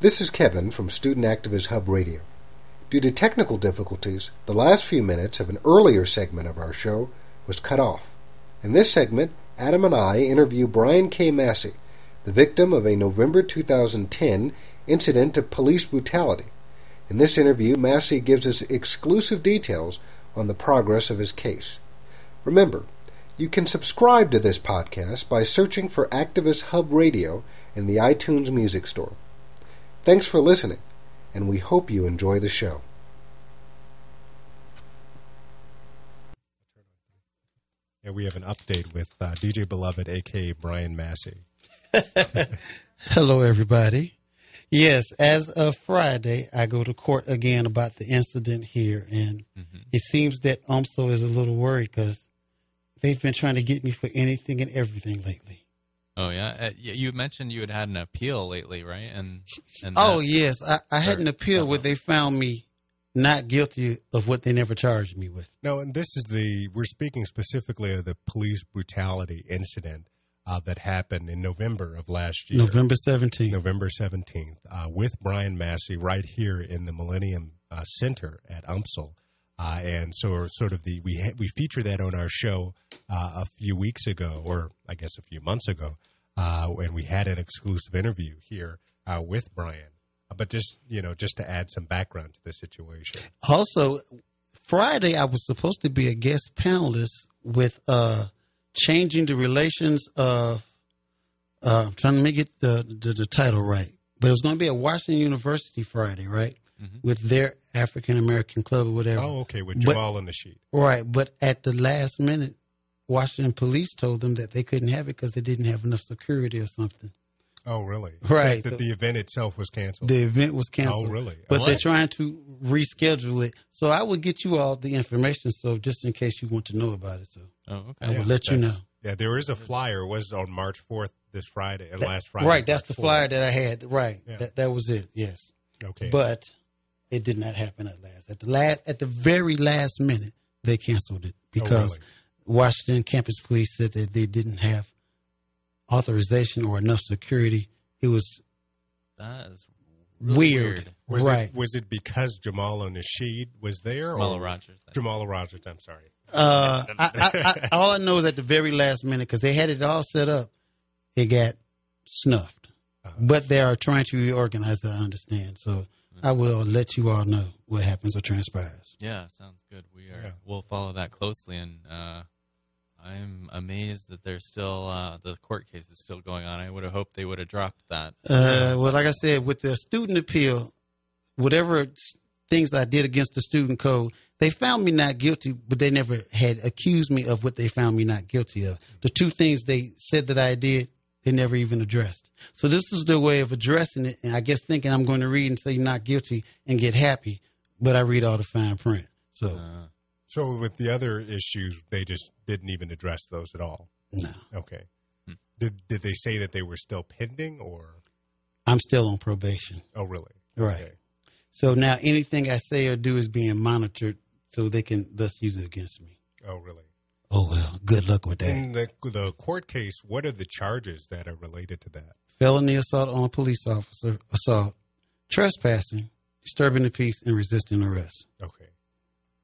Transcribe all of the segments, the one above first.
This is Kevin from Student Activist Hub Radio. Due to technical difficulties, the last few minutes of an earlier segment of our show was cut off. In this segment, Adam and I interview Brian K. Massey, the victim of a November 2010 incident of police brutality. In this interview, Massey gives us exclusive details on the progress of his case. Remember, you can subscribe to this podcast by searching for Activist Hub Radio in the iTunes Music Store. Thanks for listening, and we hope you enjoy the show. Yeah, we have an update with uh, DJ Beloved, aka Brian Massey. Hello, everybody. Yes, as of Friday, I go to court again about the incident here, and mm-hmm. it seems that UMSL is a little worried because they've been trying to get me for anything and everything lately. Oh yeah, uh, you mentioned you had had an appeal lately, right? And, and oh yes, I, I had an appeal where they found me not guilty of what they never charged me with. No, and this is the we're speaking specifically of the police brutality incident uh, that happened in November of last year, November seventeenth, November seventeenth, uh, with Brian Massey right here in the Millennium uh, Center at UMSL. Uh, and so, sort of the we ha- we featured that on our show uh, a few weeks ago, or I guess a few months ago, uh, and we had an exclusive interview here uh, with Brian. But just you know, just to add some background to the situation. Also, Friday I was supposed to be a guest panelist with uh, changing the relations of. Uh, I'm trying to make it the, the, the title right, but it was going to be at Washington University Friday, right? Mm-hmm. With their African American club or whatever. Oh, okay, with Jamal but, on the sheet. Right, but at the last minute, Washington police told them that they couldn't have it because they didn't have enough security or something. Oh, really? Right. That, that the event itself was canceled. The event was canceled. Oh, really? But what? they're trying to reschedule it. So I will get you all the information. So just in case you want to know about it, so oh, okay. I will yeah, let you know. Yeah, there is a flyer. It was on March fourth this Friday, uh, last Friday. Right, that's the 4th. flyer that I had. Right, yeah. that that was it. Yes. Okay. But it did not happen at last. At the last, at the very last minute, they canceled it because oh, really? Washington campus police said that they didn't have authorization or enough security. It was that is really weird. weird. Was right? It, was it because Jamal Nasheed was there? Jamal Rogers. Jamal Rogers. I'm sorry. Uh, I, I, I, all I know is at the very last minute because they had it all set up, it got snuffed. Uh-huh. But they are trying to reorganize. I understand. So I will let you all know what happens or transpires. Yeah, sounds good. We are. Yeah. We'll follow that closely, and uh, I'm amazed that there's still uh, the court case is still going on. I would have hoped they would have dropped that. Uh, well, like I said, with the student appeal, whatever things I did against the student code, they found me not guilty, but they never had accused me of what they found me not guilty of. The two things they said that I did, they never even addressed. So this is their way of addressing it, and I guess thinking I'm going to read and say you're not guilty and get happy, but I read all the fine print. So, uh, so with the other issues, they just didn't even address those at all. No. Okay. Hmm. Did did they say that they were still pending, or? I'm still on probation. Oh, really? Right. Okay. So now anything I say or do is being monitored, so they can thus use it against me. Oh, really? Oh well, good luck with that. In the the court case, what are the charges that are related to that? Felony assault on a police officer, assault, trespassing, disturbing the peace, and resisting arrest. Okay.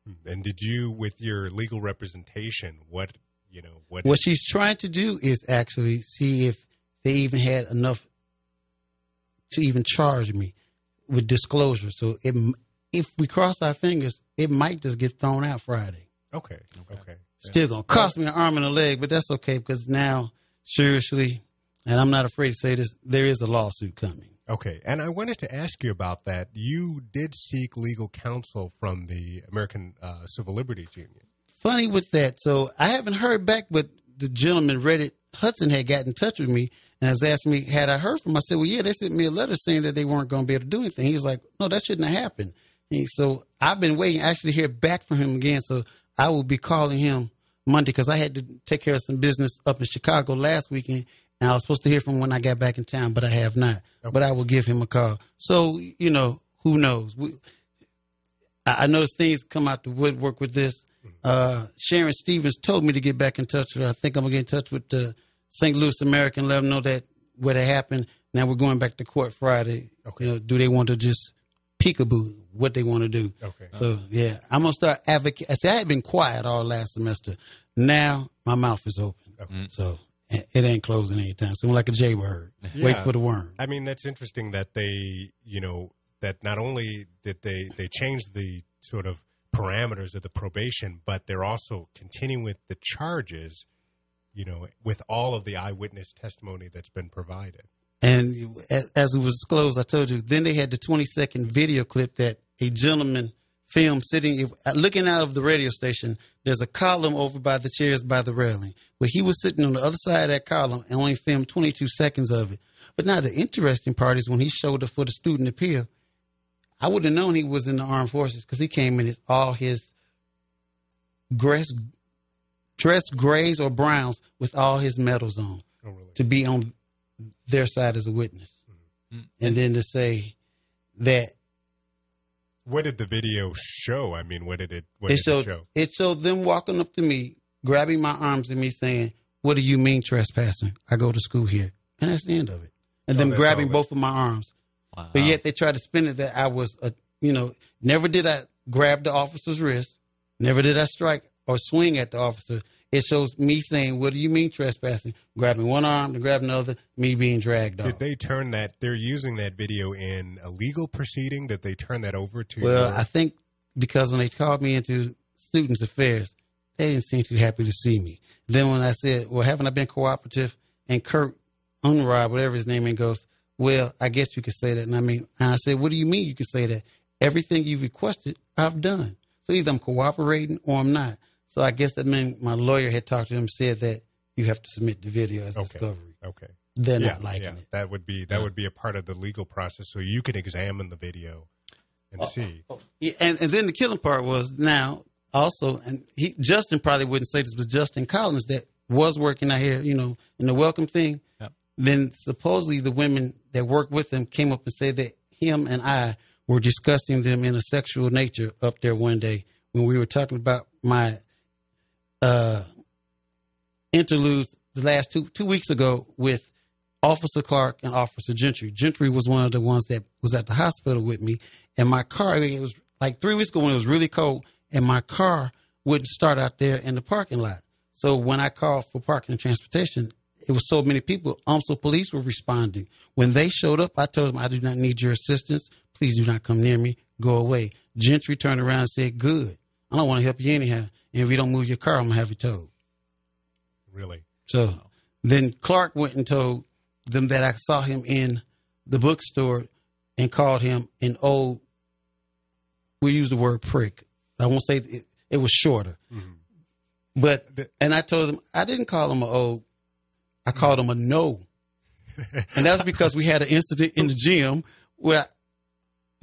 Hmm. And did you, with your legal representation, what you know, what? What she's trying to do is actually see if they even had enough to even charge me with disclosure. So it, if we cross our fingers, it might just get thrown out Friday. Okay. Okay. Still gonna cost me an arm and a leg, but that's okay because now, seriously, and I'm not afraid to say this, there is a lawsuit coming. Okay, and I wanted to ask you about that. You did seek legal counsel from the American uh, Civil Liberties Union. Funny with that. So I haven't heard back, but the gentleman Redditt Hudson had got in touch with me and has asked me, had I heard from him? I said, well, yeah, they sent me a letter saying that they weren't going to be able to do anything. He's like, no, that shouldn't have happened. And so I've been waiting actually to hear back from him again. So I will be calling him Monday because I had to take care of some business up in Chicago last weekend. And I was supposed to hear from him when I got back in town, but I have not. Okay. But I will give him a call. So, you know, who knows? We, I, I noticed things come out the woodwork with this. Mm-hmm. Uh, Sharon Stevens told me to get back in touch with her. I think I'm going to get in touch with the St. Louis American, let them know that what happened. Now we're going back to court Friday. Okay. You know, do they want to just peekaboo what they want to do? Okay. So yeah, I'm gonna start advocate. I, see, I had been quiet all last semester. Now my mouth is open. Okay. Mm. So it it ain't closing anytime soon. Like a jaybird. Wait for the worm. I mean, that's interesting that they, you know, that not only did they they changed the sort of parameters of the probation, but they're also continuing with the charges, you know, with all of the eyewitness testimony that's been provided. And you- as, as it was disclosed, I told you. Then they had the 20 second video clip that a gentleman filmed sitting, uh, looking out of the radio station. There's a column over by the chairs by the railing, where he was sitting on the other side of that column and only filmed 22 seconds of it. But now the interesting part is when he showed up for the student appeal, I would have known he was in the armed forces because he came in his all his dress, dressed grays or browns with all his medals on Oh, really? to be on their side as a witness. Mm-hmm. Mm-hmm. And then to say that What did the video show? I mean, what did it? What it did showed it show? it showed them walking up to me, grabbing my arms and me saying, What do you mean trespassing? I go to school here. And that's the end of it. And Oh, them grabbing all of it. both of my arms. Wow. But yet they tried to spin it that I was a you know, never did I grab the officer's wrist, never did I strike or swing at the officer. It shows me saying, What do you mean trespassing? Grabbing one arm and grabbing another, me being dragged off. Did they turn that? They're using that video in a legal proceeding. Did they turn that over to? Well, your- I think because when they called me into students' affairs, they didn't seem too happy to see me. Then when I said, "Well, haven't I been cooperative?" and Curt Coonrod, whatever his name is, goes, "Well, I guess you could say that." And I mean, and I said, "What do you mean you could say that? Everything you've requested, I've done. So either I'm cooperating or I'm not." So I guess that meant my lawyer had talked to them, said that you have to submit the video as Okay. discovery. okay. They're yeah, not liking yeah. it. That would be that would be a part of the legal process, so you can examine the video and uh, Oh, see. Yeah, and, and then the killing part was now also, and he Justin probably wouldn't say this, but Justin Collins that was working out here, you know, in the welcome thing. Yep. Then supposedly the women that worked with him came up and said that him and I were discussing them in a sexual nature up there one day when we were talking about my uh interludes the last two two weeks ago with Officer Clark and Officer Gentry. Gentry was one of the ones that was at the hospital with me, and my car. It was like three weeks ago when it was really cold, and my car wouldn't start out there in the parking lot. So when I called for parking and transportation, it was so many people. UMSL police were responding. When they showed up, I told them, "I do not need your assistance. Please do not come near me. Go away." Gentry turned around and said, "Good. I don't want to help you anyhow. And if you don't move your car, I'm gonna have you towed." Really, So then Clark went and told them that I saw him in the bookstore and called him an old. We use the word prick. I won't say it, it was shorter, mm-hmm. but and I told him I didn't call him an old. I called him a no, and that's because we had an incident in the gym where.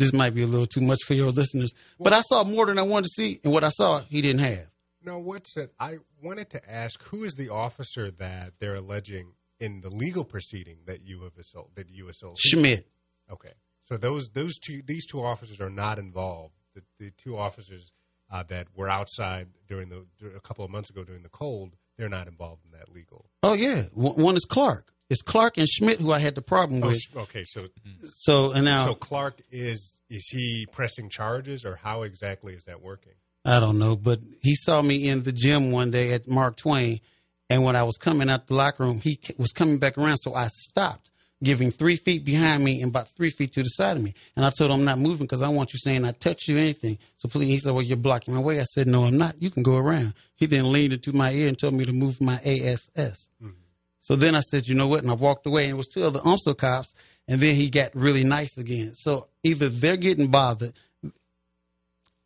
This might be a little too much for your listeners, but I saw more than I wanted to see, and what I saw, he didn't have. no. What's it? I wanted to ask who is the officer that they're alleging in the legal proceeding that you have assault that you assaulted? Schmidt. Okay, so those those two these two officers are not involved. The, the two officers uh, that were outside during the a couple of months ago during the cold, they're not involved in that legal. Oh yeah, one one is Clark. It's Clark and Schmidt who I had the problem Oh, with. sh- okay, so So and now so Clark is is he pressing charges or how exactly is that working? I don't know, but he saw me in the gym one day at Mark Twain, and when I was coming out the locker room, he was coming back around, so I stopped, giving three feet behind me and about three feet to the side of me, and I told him I'm not moving because I want you saying I touch you anything. So please, he said, "Well, you're blocking my way." I said, "No, I'm not. You can go around." He then leaned into my ear and told me to move my ASS. Mm-hmm. So then I said, "You know what?" And I walked away, and it was two other UMSL cops, and then he got really nice again. So either they're getting bothered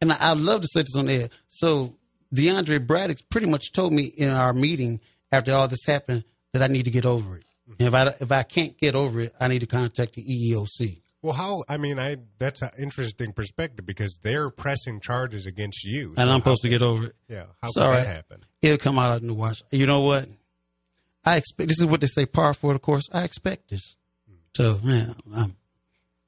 and I, I'd love to say this on air. So DeAndre Braddock pretty much told me in our meeting after all this happened that I need to get over it. And if I if I can't get over it, I need to contact the EEOC. Well, how? I mean, I that's an interesting perspective because they're pressing charges against you, And I'm supposed to get over it. Yeah, how all that happen? It'll come out in the wash. You know what? I expect this is what they say par for the course. I expect this. Hmm. So man, I'm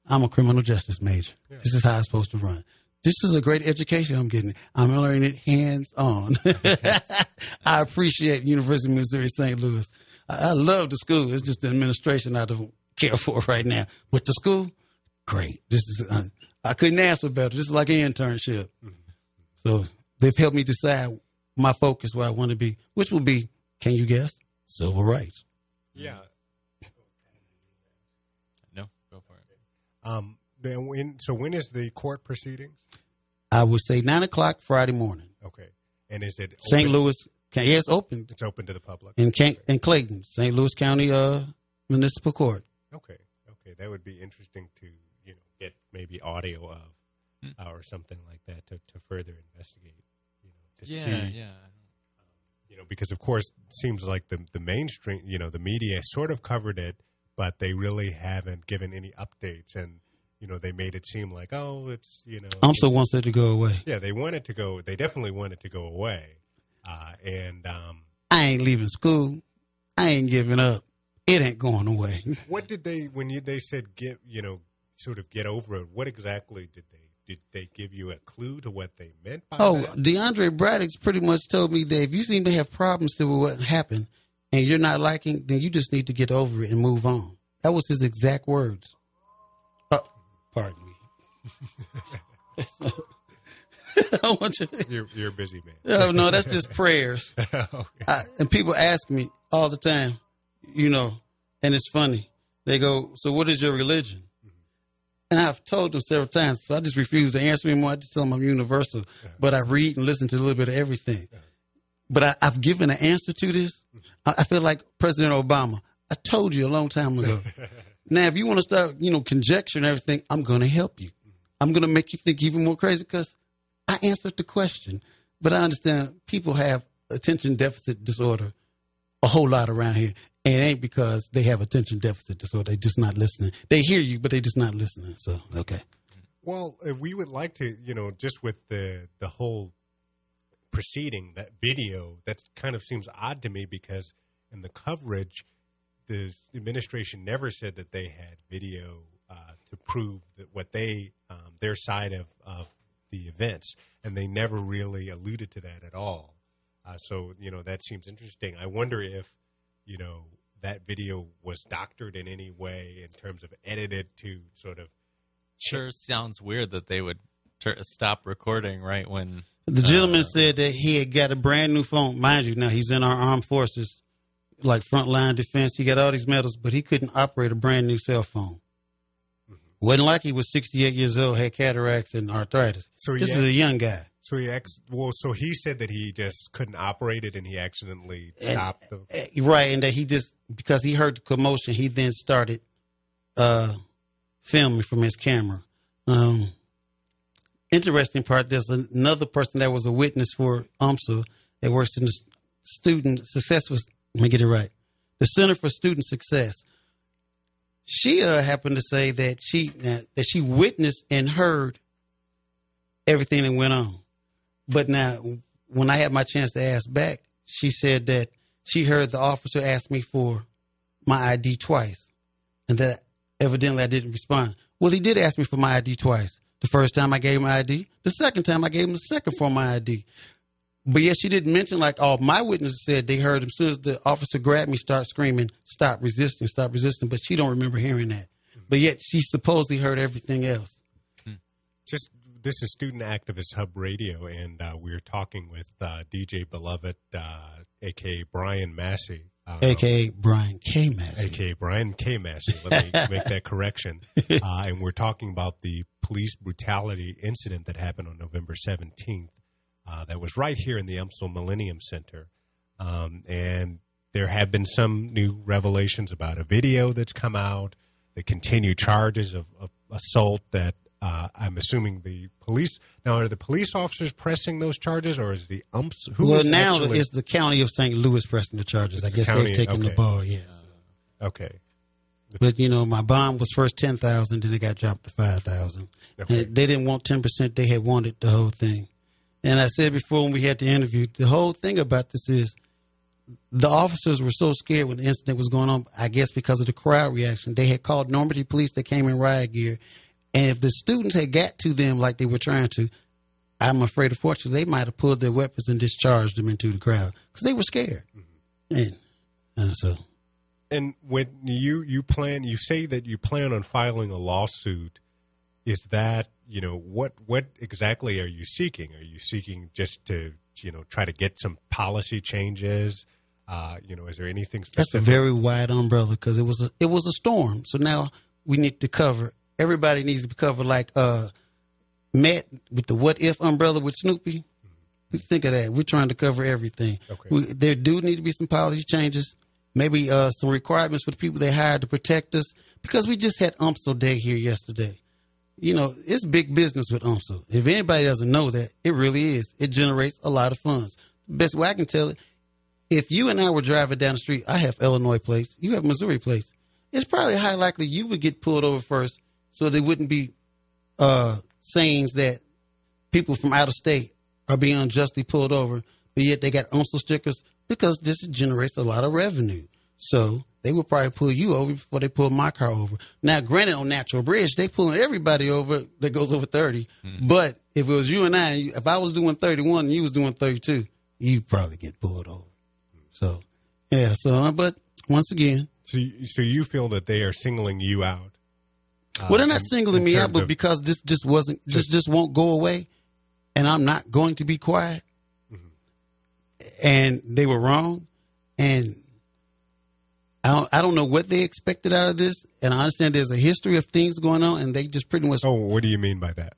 I'm a criminal justice major. This is how it's supposed to run. This is a great education I'm getting. I'm learning it hands on. I appreciate University of Missouri St. Louis. I, I love the school. It's just the administration I don't care for right now. But the school, great. This is uh, I couldn't ask for better. This is like an internship. So they've helped me decide my focus where I want to be, which will be, can you guess, civil rights. Yeah. No, go for it. Um. Then when? So when is the court proceedings? I would say nine o'clock Friday morning. Okay. And is it St. open- Louis, yeah, it's open It's open to the public. in Can- in Clayton, St. Louis County uh, Municipal Court. Okay. Okay. That would be interesting to you know get maybe audio of Hmm. uh, or something like that to, to further investigate. You know, to Yeah, see. yeah. You know, because of course it seems like the the mainstream, you know, the media sort of covered it, but they really haven't given any updates, and you know, they made it seem like oh, it's you know, UMSL wants it to go away. yeah, they want it to go. They definitely want it to go away, uh, and um, I ain't leaving school. I ain't giving up. It ain't going away. What did they when you they said get you know sort of get over it? What exactly did they did they give you a clue to what they meant by that? Oh, that? DeAndre Braddock's pretty much told me that if you seem to have problems to what happened and you're not liking, then you just need to get over it and move on. That was his exact words. Oh, pardon me. I want you. You're you're a busy man. Oh, no, that's just prayers. okay. I, and people ask me all the time, you know, and it's funny. They go, "So what is your religion?" Mm-hmm. And I've told them several times, so I just refuse to answer anymore. I just tell them I'm universal, but I read and listen to a little bit of everything. But I, I've given an answer to this. I, I feel like President Obama. I told you a long time ago. now, if you want to start, you know, conjecturing everything, I'm going to help you. I'm going to make you think even more crazy because I answered the question. But I understand people have attention deficit disorder a whole lot around here. And it ain't because they have attention deficit disorder. They just not listening. They hear you, but they just not listening. So, okay. Well, if we would like to, you know, just with the the whole proceeding, that video, that kind of seems odd to me because in the coverage, the administration never said that they had video uh, to prove that what they um, their side of, of the events, and they never really alluded to that at all. Uh, so, you know, that seems interesting. I wonder if, you know, that video was doctored in any way in terms of edited to sort of Sure sounds weird that they would tur stop recording right when. The gentleman uh, said that he had got a brand new phone. Mind you, now he's in our armed forces, like frontline defense. He got all these medals, but he couldn't operate a brand new cell phone. Wasn't like he was 68 years old, had cataracts and arthritis. So he this is a young guy. So he ex- well, so he said that he just couldn't operate it, and he accidentally stopped the. Eh, Right, and that he just because he heard the commotion, he then started uh, filming from his camera. Um, interesting part: there's another person that was a witness for UMSL that works in the student success. Was let me get it right, the Center for Student Success. She uh, happened to say that she uh, that she witnessed and heard everything that went on. But now, when I had my chance to ask back, she said that she heard the officer ask me for my ID twice, and that evidently I didn't respond. Well, he did ask me for my ID twice. The first time I gave him my ID, the second time I gave him the second for my ID. But yet she didn't mention like all my witnesses said they heard him as soon as the officer grabbed me, start screaming, "Stop resisting! Stop resisting!" But she don't remember hearing that. But yet she supposedly heard everything else. Just this is Student Activist Hub Radio, and uh, we're talking with uh, DJ Beloved, uh, aka Brian Massey, uh, AKA Brian K. Massey. aka Brian K. Massey. Let me make that correction. Uh, and we're talking about the police brutality incident that happened on November 17th. Uh, that was right here in the UMSL Millennium Center. Um, and there have been some new revelations about a video that's come out, the continued charges of, of assault that uh, I'm assuming the police. Now, are the police officers pressing those charges, or is the UMPS? Who well, now actually- it's the county of St. Louis pressing the charges. I the guess county, they've taken okay. the ball. Yeah. okay. But you know, my bond was first ten thousand, then it got dropped to five thousand. Okay. And they didn't want ten percent; they had wanted the whole thing. And I said before when we had the interview, the whole thing about this is the officers were so scared when the incident was going on. I guess because of the crowd reaction, they had called Normandy police. They came in riot gear, and if the students had got to them like they were trying to, I'm afraid, unfortunately, they might have pulled their weapons and discharged them into the crowd because they were scared. And uh, so And when you you plan, you say that you plan on filing a lawsuit. Is that you know what what exactly are you seeking? Are you seeking just to you know try to get some policy changes? Uh, you know, is there anything specific? That's a very wide umbrella because it was a, it was a storm. So now we need to cover. Everybody needs to be covered. Like uh, Matt with the what if umbrella with Snoopy. We think of that. We're trying to cover everything. Okay. We, there do need to be some policy changes. Maybe uh, some requirements for the people they hired to protect us because we just had UMSL Day here yesterday. You know, it's big business with UMSL. If anybody doesn't know that, it really is. It generates a lot of funds. Best way I can tell it, if you and I were driving down the street, I have Illinois plates, you have Missouri plates. It's probably high likely you would get pulled over first, so there wouldn't be uh, sayings that people from out of state are being unjustly pulled over, but yet they got UMSL stickers because this generates a lot of revenue. So they would probably pull you over before they pull my car over. Now, granted, on Natural Bridge, they pulling everybody over that goes over 30. But if it was you and I, if I was doing 31 and you was doing 32, you probably get pulled over. So, yeah. So, uh, but once again, So, you, so you feel that they are singling you out? uh, well, they're not in- singling in me out, but because this just wasn't, just just won't go away, and I'm not going to be quiet. And they were wrong, and I don't, I don't know what they expected out of this, and I understand there's a history of things going on, and they just pretty much, oh, what do you mean by that?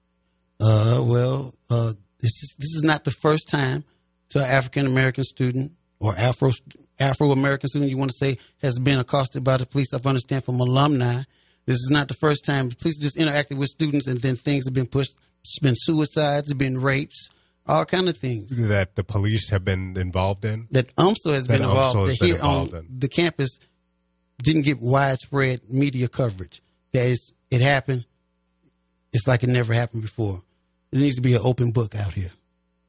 uh, well, uh, this is this is not the first time to an African American student or Afro Afro American student you want to say has been accosted by the police. I've understand from alumni. This is not the first time the police just interacted with students, and then things have been pushed. It's been suicides, it's been rapes, all kind of things That the police have been involved in? that UMSL has That been involved. Has that been here on in. the campus didn't get widespread media coverage. That is, it happened. It's like it never happened before. There needs to be an open book out here.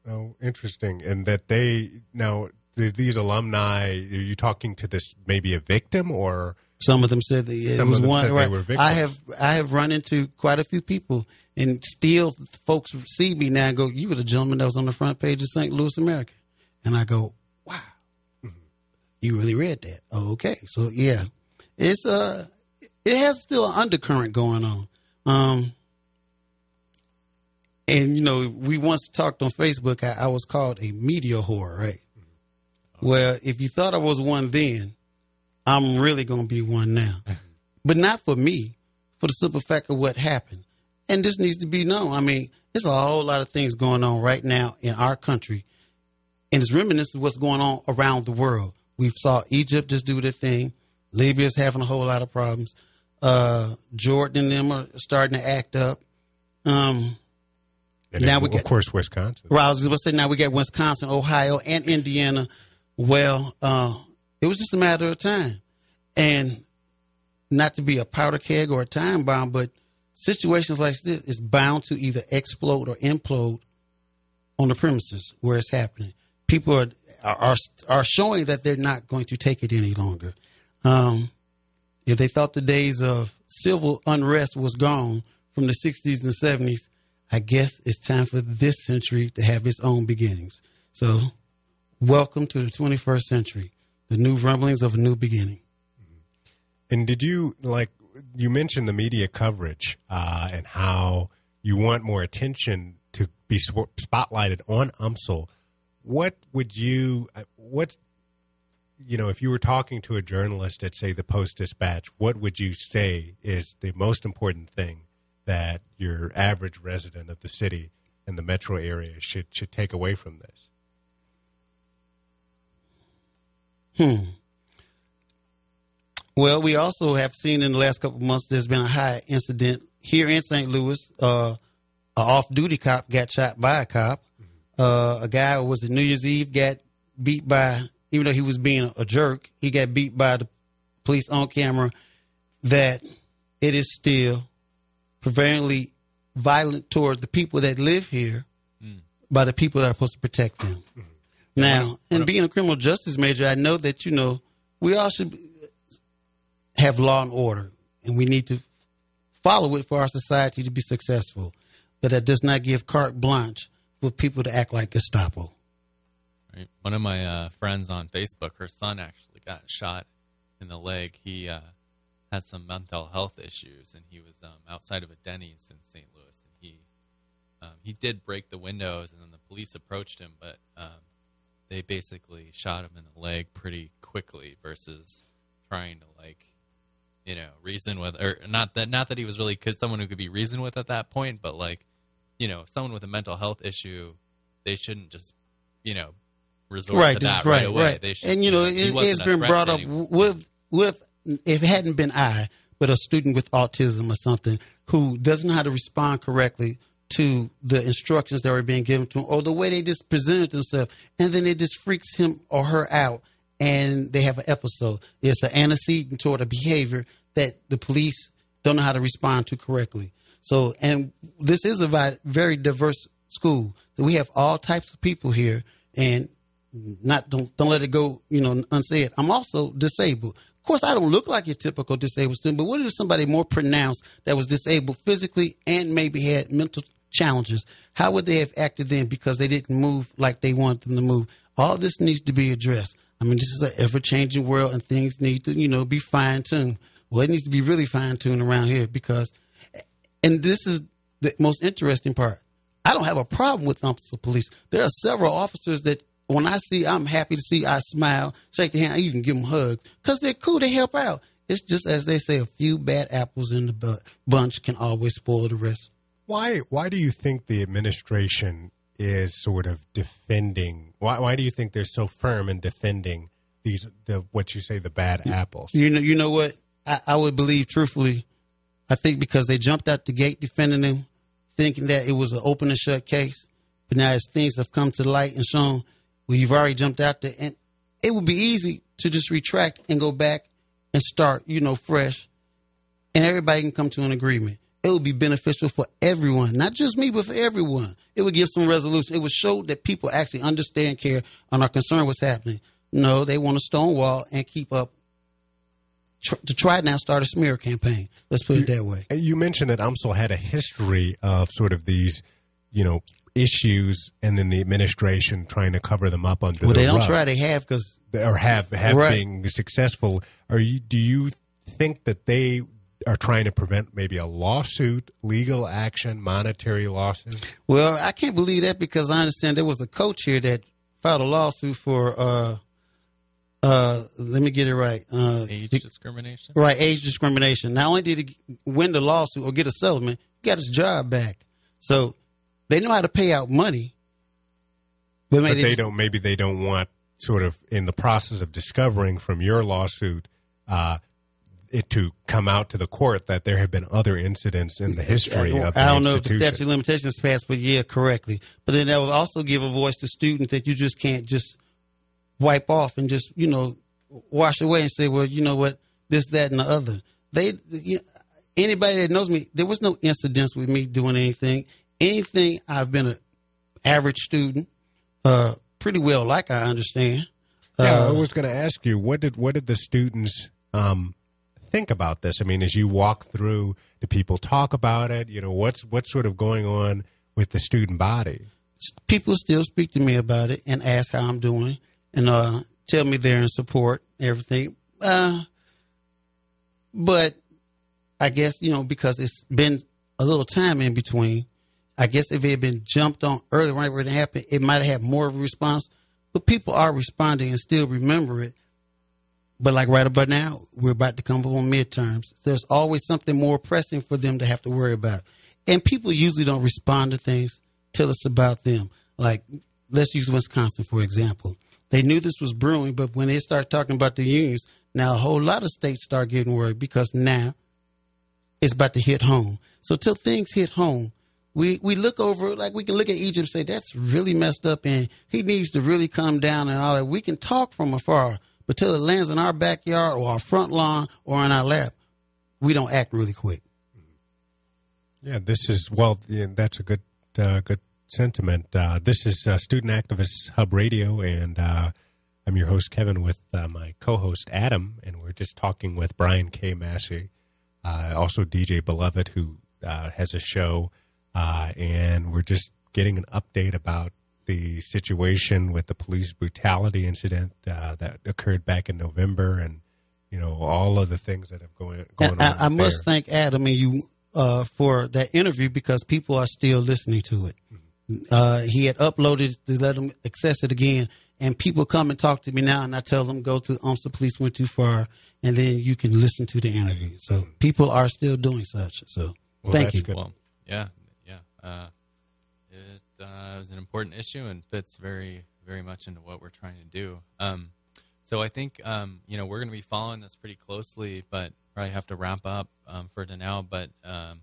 Oh, interesting. And that they now these alumni. Are you talking to this maybe a victim or? Some of them said that it Some was one. right. I have I have run into quite a few people, and still folks see me now and go, "You were the gentleman that was on the front page of St. Louis American," and I go, "Wow, Mm-hmm. you really read that?" Oh, okay, so yeah, it's uh, it has still an undercurrent going on. Um, and you know, we once talked on Facebook. I, I was called a media whore, right? Well, if you thought I was one then, I'm really going to be one now. but not for me, for the simple fact of what happened. And this needs to be known. I mean, there's a whole lot of things going on right now in our country. And it's reminiscent of what's going on around the world. We saw Egypt just do their thing. Libya's having a whole lot of problems. Uh, Jordan and them are starting to act up. Um, And Now then, we of get- course, Wisconsin. well, I was going to say now we got Wisconsin, Ohio, and Indiana. Well, uh, it was just a matter of time. And not to be a powder keg or a time bomb, but situations like this is bound to either explode or implode on the premises where it's happening. People are are are showing that they're not going to take it any longer. Um, if they thought the days of civil unrest was gone from the 60s and 70s, I guess it's time for this century to have its own beginnings. So, welcome to the 21st century, the new rumblings of a new beginning. And did you like you mentioned the media coverage uh, and how you want more attention to be spotlighted on UMSL? What would you uh, what you know if you were talking to a journalist at say the Post Dispatch, what would you say is the most important thing that your average resident of the city and the metro area should should take away from this? Hmm. Well, we also have seen in the last couple of months there's been a high incident here in St. Louis. Uh, a off-duty cop got shot by a cop. Uh, a guy who was at New Year's Eve got beat by, even though he was being a jerk, he got beat by the police on camera. That it is still prevalently violent towards the people that live here by the people that are supposed to protect them. Now, and being a criminal justice major, I know that you know we all should have law and order, and we need to follow it for our society to be successful. But that does not give carte blanche for people to act like Gestapo. Right. One of my uh, friends on Facebook, her son actually got shot in the leg. He uh, had some mental health issues, and he was um, outside of a Denny's in St. Louis, and he um, he did break the windows, and then the police approached him, but um, they basically shot him in the leg pretty quickly versus trying to like you know reason with or not that not that he was really cause someone who could be reasoned with at that point, but like you know someone with a mental health issue, they shouldn't just you know resort right, to that right, right, away. right. They should, and you know, he it, wasn't been brought up anyone. with with if it hadn't been I, but a student with autism or something who doesn't know how to respond correctly to the instructions that are being given to him, or the way they just presented themselves, and then it just freaks him or her out, and they have an episode. It's an antecedent toward a behavior that the police don't know how to respond to correctly. So, and this is a very diverse school. So we have all types of people here, and not don't don't let it go, you know, unsaid. I'm also disabled. Of course, I don't look like your typical disabled student, but what if somebody more pronounced that was disabled physically and maybe had mental challenges? How would they have acted then because they didn't move like they wanted them to move? All this needs to be addressed. I mean, this is an ever changing world, and things need to, you know, be fine tuned. Well, it needs to be really fine tuned around here because, and this is the most interesting part. I don't have a problem with officer police. There are several officers that when I see, I'm happy to see. I smile, shake their hand, I even give them hugs because they're cool. They help out. It's just as they say, a few bad apples in the bu- bunch can always spoil the rest. Why why do you think the administration is sort of defending why why do you think they're so firm in defending these the what you say the bad apples? You know, you know what? I, I would believe truthfully. I think because they jumped out the gate defending him, thinking that it was an open and shut case. But now, as things have come to light and shown, well, you've already jumped out there, and it would be easy to just retract and go back and start, you know, fresh, and everybody can come to an agreement. It would be beneficial for everyone, not just me, but for everyone. It would give some resolution. It would show that people actually understand, care, and are concerned what's happening. No, they want to stonewall and keep up tr- to try now start a smear campaign. Let's put it that way. You mentioned that UMSL had a history of sort of these, you know, issues, and then the administration trying to cover them up under Well, the they don't rug, try. They have because or have have Right. been successful. Are you? Do you think that they are trying to prevent maybe a lawsuit, legal action, monetary losses? well, I can't believe that because I understand there was a coach here that filed a lawsuit for uh uh let me get it right uh Age discrimination. right age discrimination. Not only did he win the lawsuit or get a settlement, he got his job back. So they know how to pay out money, but, But maybe they don't. Maybe they don't want sort of in the process of discovering from your lawsuit. Uh, it to come out to the court that there have been other incidents in the history of the I don't know if the statute of limitations passed, but yeah, correctly. But then that will also give a voice to students that you just can't just wipe off and just you know wash away and say, well, you know what, this, that, and the other. They, you, anybody that knows me, there was no incidents with me doing anything. Anything, I've been an average student, uh, pretty well, like I understand. Yeah, I Uh, was going to ask you what did what did the students um, think about this? I mean, as you walk through, do people talk about it? You know, what's what's sort of going on with the student body? people still speak to me about it and ask how I'm doing and uh, tell me they're in support, everything. Uh, but I guess, you know, because it's been a little time in between, I guess if it had been jumped on earlier, right when it happened, it might have had more of a response. But people are responding and still remember it. But like right about now, we're about to come up on midterms. There's always something more pressing for them to have to worry about. And people usually don't respond to things till it's about them. Like, let's use Wisconsin, for example. They knew this was brewing, but when they start talking about the unions, now a whole lot of states start getting worried because now it's about to hit home. So till things hit home, we, we look over, like we can look at Egypt and say, that's really messed up and he needs to really calm down and all that. We can talk from afar, but till it lands in our backyard or our front lawn or on our lap, we don't act really quick. Yeah, this is well. That's a good uh, good sentiment. Uh, this is uh, Student Activist Hub Radio, and uh, I'm your host Kevin with uh, my co-host Adam, and we're just talking with Brian K. Massey, uh, also DJ Beloved, who has a show, and we're just getting an update about the situation with the police brutality incident uh, that occurred back in November, and you know all of the things that have going going And on. I, I must thank Adam and you uh, for that interview because people are still listening to it. Uh, he had uploaded to let them access it again, and people come and talk to me now, and I tell them go to UMSL Police went too far, and then you can listen to the interview. So people are still doing such. So Well, thank that's you. good. Well, yeah, yeah. Uh, it uh, is an important issue and fits very, very much into what we're trying to do. Um, so I think um, you know we're going to be following this pretty closely, but probably have to wrap up um, for now. But um,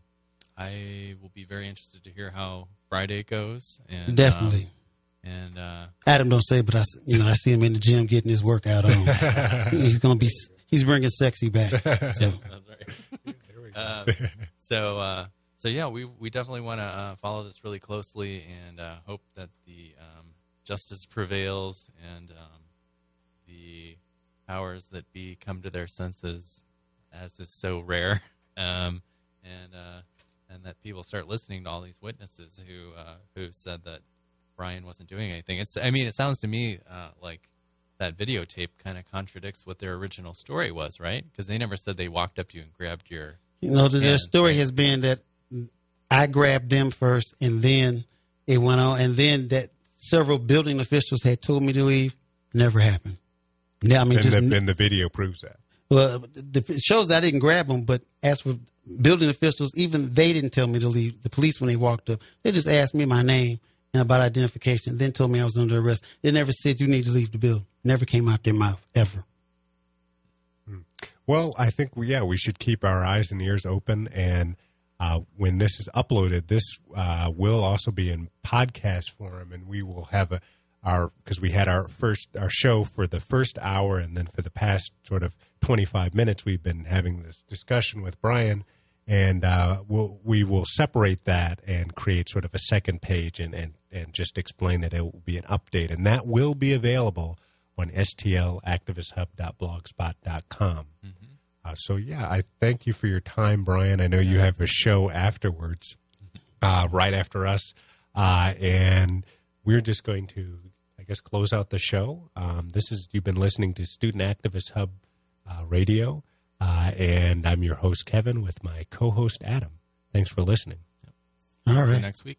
I will be very interested to hear how Friday goes. And, Definitely. um, and uh, Adam don't say, but I, s- you know, I see him in the gym getting his workout on. he's gonna be, he's bringing sexy back. So That's right. um, so, uh, so yeah, we we definitely want to uh, follow this really closely and uh, hope that the um, justice prevails and um, the powers that be come to their senses, as is so rare, um, and uh, and that people start listening to all these witnesses who uh, who said that Brian wasn't doing anything. It's I mean, it sounds to me uh, like that videotape kind of contradicts what their original story was, right? Because they never said they walked up to you and grabbed your. You know, the, their story has been that I grabbed them first, and then it went on, and then that several building officials had told me to leave. Never happened. Yeah, I mean, and, just the, and the video proves that. well, it shows that I didn't grab them, but as for building officials, even they didn't tell me to leave. The police, when they walked up, they just asked me my name and about identification, then told me I was under arrest. They never said you need to leave the building. Never came out their mouth ever. Hmm. Well, I think we, yeah, we should keep our eyes and ears open. And uh, when this is uploaded, this uh, will also be in podcast form, and we will have a our because we had our first our show for the first hour, and then for the past sort of twenty five minutes, we've been having this discussion with Brian. And uh, we'll, we will separate that and create sort of a second page and, and, and just explain that it will be an update. And that will be available on stlactivisthub.blogspot.com. Uh, so yeah, I thank you for your time, Brian. I know you have a show afterwards, uh, right after us, uh, and we're just going to, I guess, close out the show. Um, this is you've been listening to Student Activist Hub uh, Radio, uh, and I'm your host Kevin with my co-host Adam. Thanks for listening. All See next week.